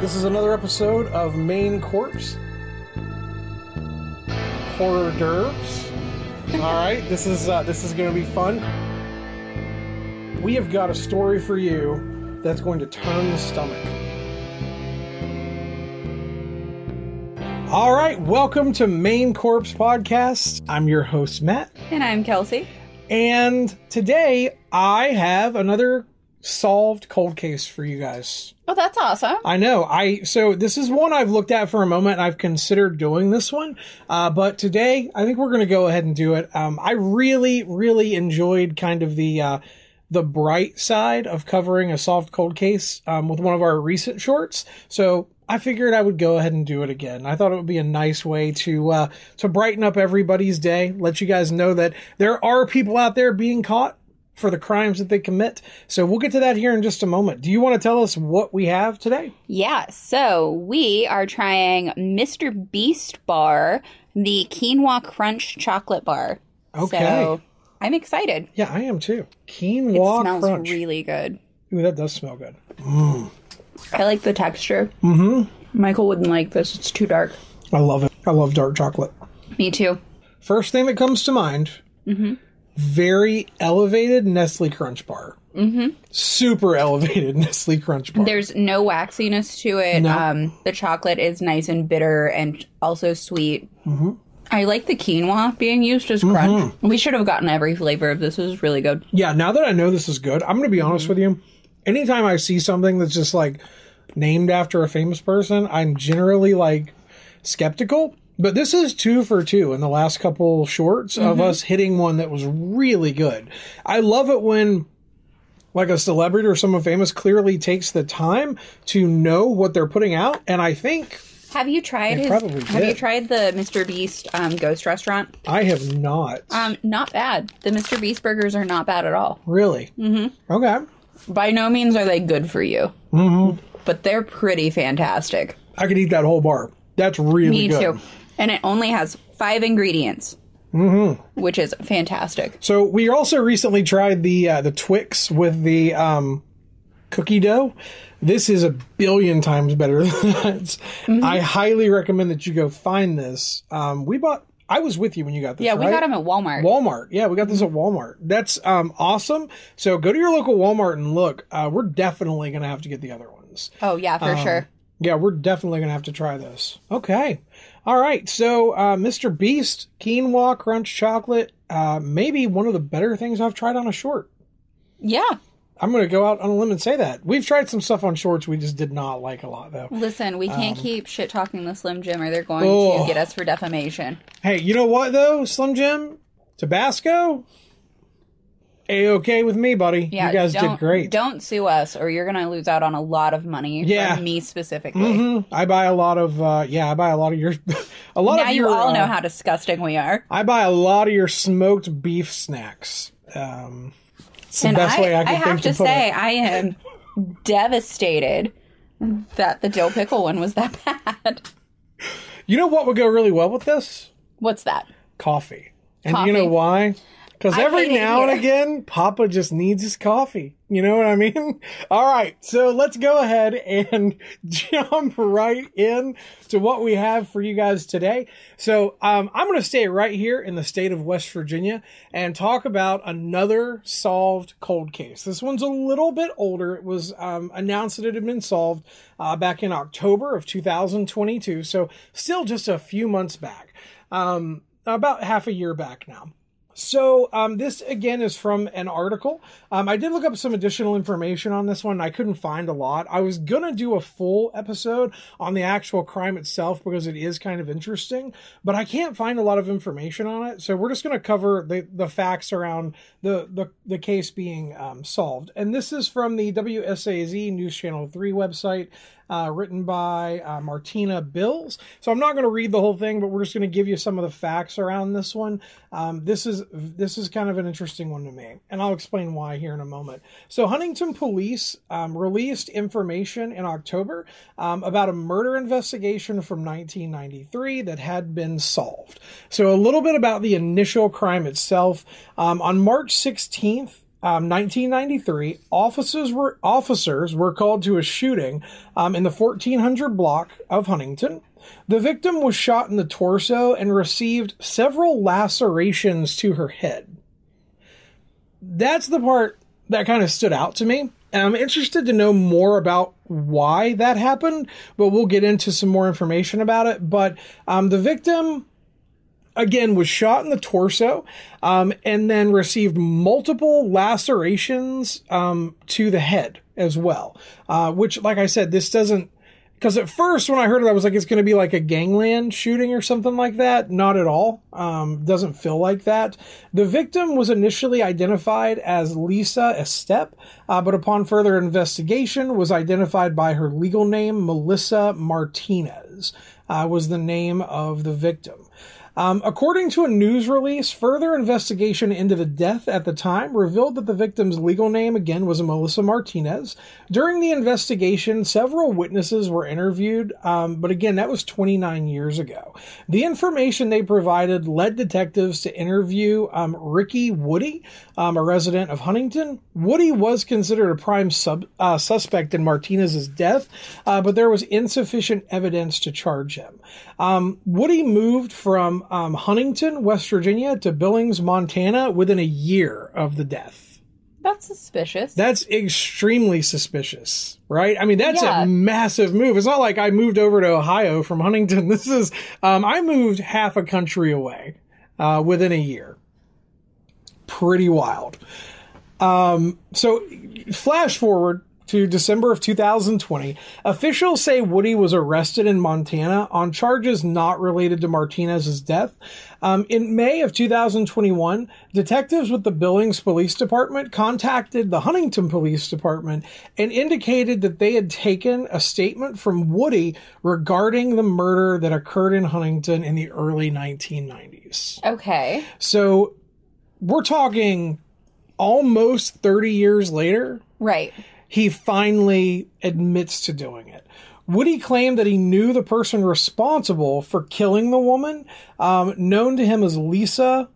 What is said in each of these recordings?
This is another episode of Main Corpse Horror d'Oeuvres. All right, this is uh, this is going to be fun. We have got a story for you that's going to turn the stomach. All right, welcome to Main Corpse Podcast. I'm your host Matt, And I'm Kelsey. and today I have another solved cold case for you guys. Oh, that's awesome. I know. I so this is one I've looked at for a moment. and I've considered doing this one, uh, but today I think we're going to go ahead and do it. Um, I really, really enjoyed kind of the uh, the bright side of covering a soft cold case um, with one of our recent shorts. So I figured I would go ahead and do it again. I thought it would be a nice way to uh, to brighten up everybody's day. Let you guys know that there are people out there being caught for the crimes that they commit. So we'll get to that here in just a moment. Do you want to tell us what we have today? Yeah, so we are trying Mr. Beast Bar, the Quinoa Crunch chocolate bar. Okay. So I'm excited. Yeah, I am too. It Quinoa smells crunch. really good. Ooh, that does smell good. I like the texture. Mm-hmm. Michael wouldn't like this. It's too dark. I love it. I love dark chocolate. Me too. First thing that comes to mind, very elevated Nestle Crunch bar. Mm-hmm. Super elevated Nestle Crunch bar. There's no waxiness to it. No. Um, the chocolate is nice and bitter and also sweet. Mm-hmm. I like the quinoa being used as crunch. We should have gotten every flavor of this. This is really good. yeah, now that I know this is good, I'm going to be honest with you. Anytime I see something that's just like named after a famous person, I'm generally like skeptical. But this is two for two in the last couple shorts of us hitting one that was really good. I love it when like a celebrity or someone famous clearly takes the time to know what they're putting out. And I think Have you tried his, Have you tried the Mr. Beast um, Ghost Restaurant? I have not Um, not bad. The Mr. Beast burgers are not bad at all. really. Mm-hmm. Okay. By no means are they good for you, mm-hmm. but they're pretty fantastic. I could eat that whole bar. That's really Me good. too. And it only has five ingredients, mm-hmm. which is fantastic. So we also recently tried the uh, the Twix with the um, cookie dough. This is a billion times better than that. Mm-hmm. I highly recommend that you go find this. Um, we bought. I was with you when you got this. Yeah, we right? got them at Walmart. Walmart. Yeah, we got this at Walmart. That's um, awesome. So go to your local Walmart and look. Uh, we're definitely going to have to get the other ones. oh yeah, for sure. Yeah, we're definitely going to have to try this. Okay. All right. So, uh, Mr. Beast, quinoa crunch chocolate, uh, maybe one of the better things I've tried on a short. Yeah. I'm going to go out on a limb and say that. We've tried some stuff on shorts we just did not like a lot, though. Listen, we can't keep shit talking the Slim Jim, or they're going Um, Oh. to get us for defamation. Hey, you know what, though, Slim Jim? Tabasco? A-okay with me, buddy. Yeah, you guys did great. Don't sue us, or you're gonna lose out on a lot of money. Yeah. from me specifically. Mhm. I buy a lot of, uh, yeah, I buy a lot of your, a lot Now of you your, all uh, know how disgusting we are. I buy a lot of your smoked beef snacks. Um, it's the And best I, way I can I have think to to say, it. I am devastated that the dill pickle one was that bad. You know what would go really well with this? What's that? Coffee. And Coffee. you know why? Because every now and again, Papa just needs his coffee. You know what I mean? All right, so let's go ahead and jump right in to what we have for you guys today. So um, I'm going to stay right here in the state of West Virginia and talk about another solved cold case. This one's a little bit older. It was um, announced that it had been solved uh, back in October of 2022, so still just a few months back, um, about half a year back now. So um, this again is from an article. Um, I did look up some additional information on this one. I couldn't find a lot. I was gonna do a full episode on the actual crime itself because it is kind of interesting, but I can't find a lot of information on it. So we're just gonna cover the the facts around the the, the case being um, solved. And this is from the WSAZ News Channel Three website uh, written by uh, Martina Bills. So I'm not going to read the whole thing, but we're just going to give you some of the facts around this one. Um, this is this is kind of an interesting one to me, and I'll explain why here in a moment. So Huntington Police um, released information in October um, about a murder investigation from 1993 that had been solved. So a little bit about the initial crime itself. Um, on March 16th um, 1993, officers were officers were called to a shooting um, in the 1400 block of Huntington. The victim was shot in the torso and received several lacerations to her head. That's the part that kind of stood out to me. And I'm interested to know more about why that happened, but we'll get into some more information about it. But um, the victim again was shot in the torso um, and then received multiple lacerations um, to the head as well. Uh, which like i said this doesn't because at first when i heard it i was like it's going to be like a gangland shooting or something like that. Not at all. Um, doesn't feel like that. The victim was initially identified as lisa estep uh, but upon further investigation was identified by her legal name melissa martinez uh, was the name of the victim um, according to a news release, further investigation into the death at the time revealed that the victim's legal name again was Melissa Martinez. During the investigation, several witnesses were interviewed, um, but again, that was 29 years ago. The information they provided led detectives to interview um, Ricky Woody, um, a resident of Huntington. Woody was considered a prime sub, uh, suspect in Martinez's death, uh, but there was insufficient evidence to charge him. Um, Woody moved from um, Huntington, West Virginia, to Billings, Montana, within a year of the death. That's suspicious. That's extremely suspicious, right? I mean, that's Yeah. a massive move. It's not like I moved over to Ohio from Huntington. This is, um, I moved half a country away uh, within a year. Pretty wild. Um, so, flash forward to December of 2020. Officials say Woody was arrested in Montana on charges not related to Martinez's death. Um, in May of 2021, detectives with the Billings Police Department contacted the Huntington Police Department and indicated that they had taken a statement from Woody regarding the murder that occurred in Huntington in the early 1990s. okay. So we're talking almost 30 years later Right. He finally admits to doing it. Woody claimed that he knew the person responsible for killing the woman, um, known to him as Lisa,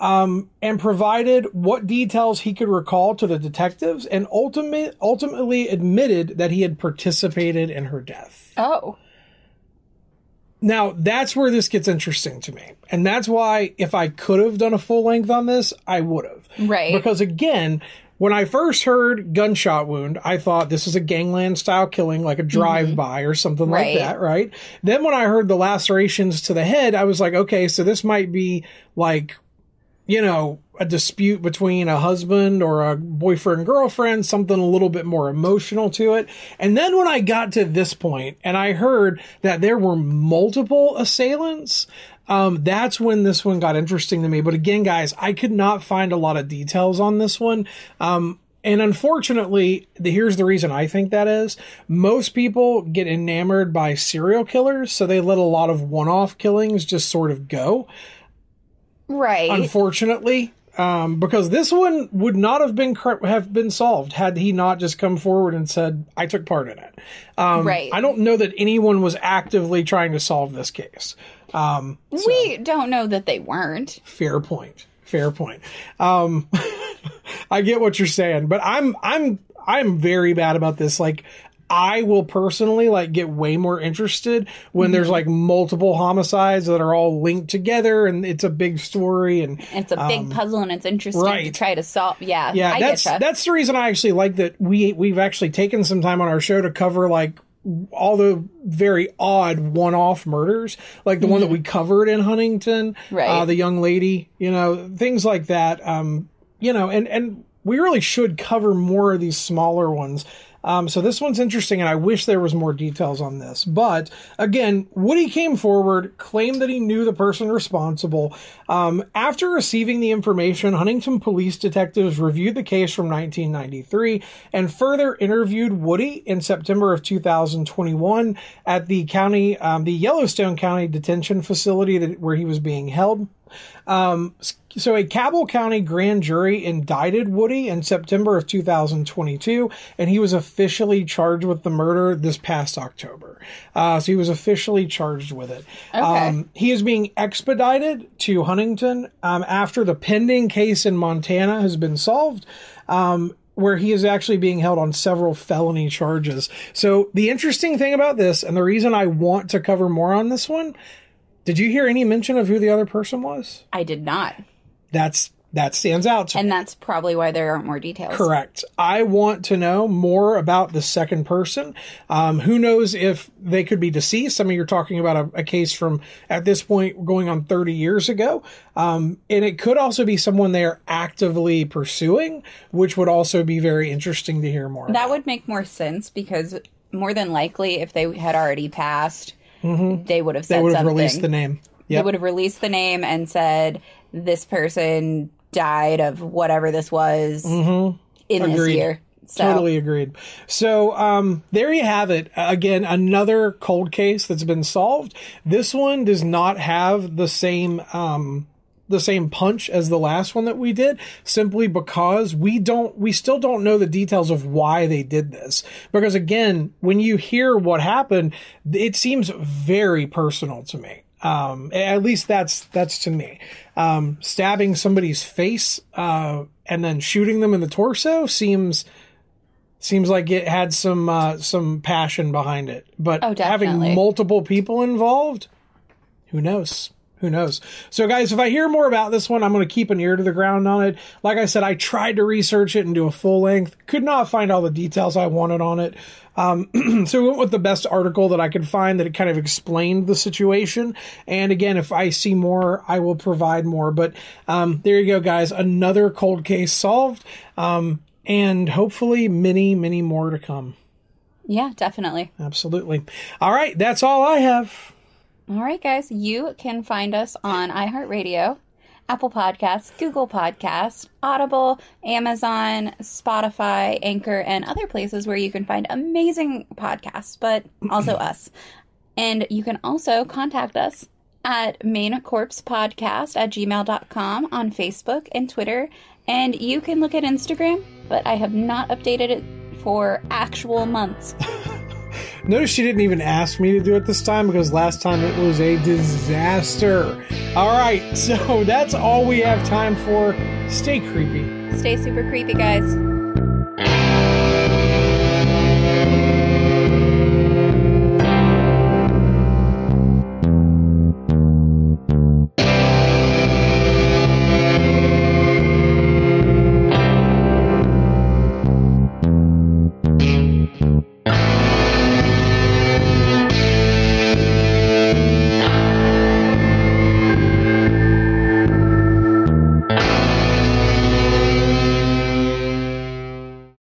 um, and provided what details he could recall to the detectives, and ultimate, ultimately admitted that he had participated in her death. Oh. Now, that's where this gets interesting to me. And that's why, if I could have done a full length on this, I would have. Right. Because again, when I first heard gunshot wound, I thought this is a gangland style killing, like a drive by mm-hmm. or something Right. like that, right? Then when I heard the lacerations to the head, I was like, okay, so this might be like, you know, a dispute between a husband or a boyfriend girlfriend, something a little bit more emotional to it. And then when I got to this point and I heard that there were multiple assailants, um, that's when this one got interesting to me. But again, guys, I could not find a lot of details on this one. Um, and unfortunately, the, here's the reason I think that is. Most people get enamored by serial killers, so they let a lot of one-off killings just sort of go Right. unfortunately, um, because this one would not have been have been solved had he not just come forward and said, "I took part in it." Um, Right. I don't know that anyone was actively trying to solve this case. Um, we don't know that they weren't. fair point. Fair point. Um, I get what you're saying, but I'm I'm I'm very bad about this. Like I will personally like get way more interested when there's like multiple homicides that are all linked together and it's a big story and It's a big puzzle and it's interesting to Um, try to solve. Yeah. yeah, I that's that's the reason I actually like that we we've actually taken some time on our show to cover like all the very odd one-off murders, like the one that we covered in Huntington, Mm-hmm. Right. Uh, the young lady, you know, things like that. Um, you know, and and we really should cover more of these smaller ones. Um, so this one's interesting, and I wish there was more details on this. But again, Woody came forward, claimed that he knew the person responsible. Um, after receiving the information, Huntington police detectives reviewed the case from 1993 and further interviewed Woody in September of 2021 at the county, um, the Yellowstone County Detention Facility that, where he was being held. Um, so a Cabell County grand jury indicted Woody in September of 2022, and he was officially charged with the murder this past October. Uh, so he was officially charged with it. Um, he is being expedited to Huntington um, after the pending case in Montana has been solved. Um, where he is actually being held on several felony charges. So the interesting thing about this, and the reason I want to cover more on this one, did you hear any mention of who the other person was? I did not. That's that stands out to And me. that's probably why there aren't more details. Correct. I want to know more about the second person. Um, who knows if they could be deceased? I mean, you're talking about a, a case from at this point going on 30 years ago. Um, and it could also be someone they are actively pursuing, which would also be very interesting to hear more. That would make more sense because more than likely, if they had already passed, they would have said Mm-hmm. they would have something. released the name. They would have released the name and said this person died of whatever this was in this Mm-hmm. Agreed. year. So Totally agreed. So um, there you have it. Again, another cold case that's been solved. This one does not have the same um, the same punch as the last one that we did, simply because we don't we still don't know the details of why they did this. Because again, when you hear what happened, it seems very personal to me. Um, at least that's that's to me. Um, stabbing somebody's face uh, and then shooting them in the torso seems seems like it had some uh, some passion behind it. But Oh, having multiple people involved, who knows? Who knows? So, guys, if I hear more about this one, I'm going to keep an ear to the ground on it. Like I said, I tried to research it and do a full length. Could not find all the details I wanted on it. Um, so we went with the best article that I could find that it kind of explained the situation. And again, if I see more, I will provide more. But um, there you go, guys. Another cold case solved. Um, and hopefully many, many more to come. yeah, definitely. Absolutely. All right, that's all I have. All right, guys, you can find us on iHeartRadio, Apple Podcasts, Google Podcasts, Audible, Amazon, Spotify, Anchor, and other places where you can find amazing podcasts, but also us. And you can also contact us at Main Corpse Podcast at gmail.com on Facebook and Twitter. And you can look at Instagram, but I have not updated it for actual months. Notice she didn't even ask me to do it this time because last time it was a disaster. All right, so that's all we have time for. Stay creepy. Stay super creepy, guys.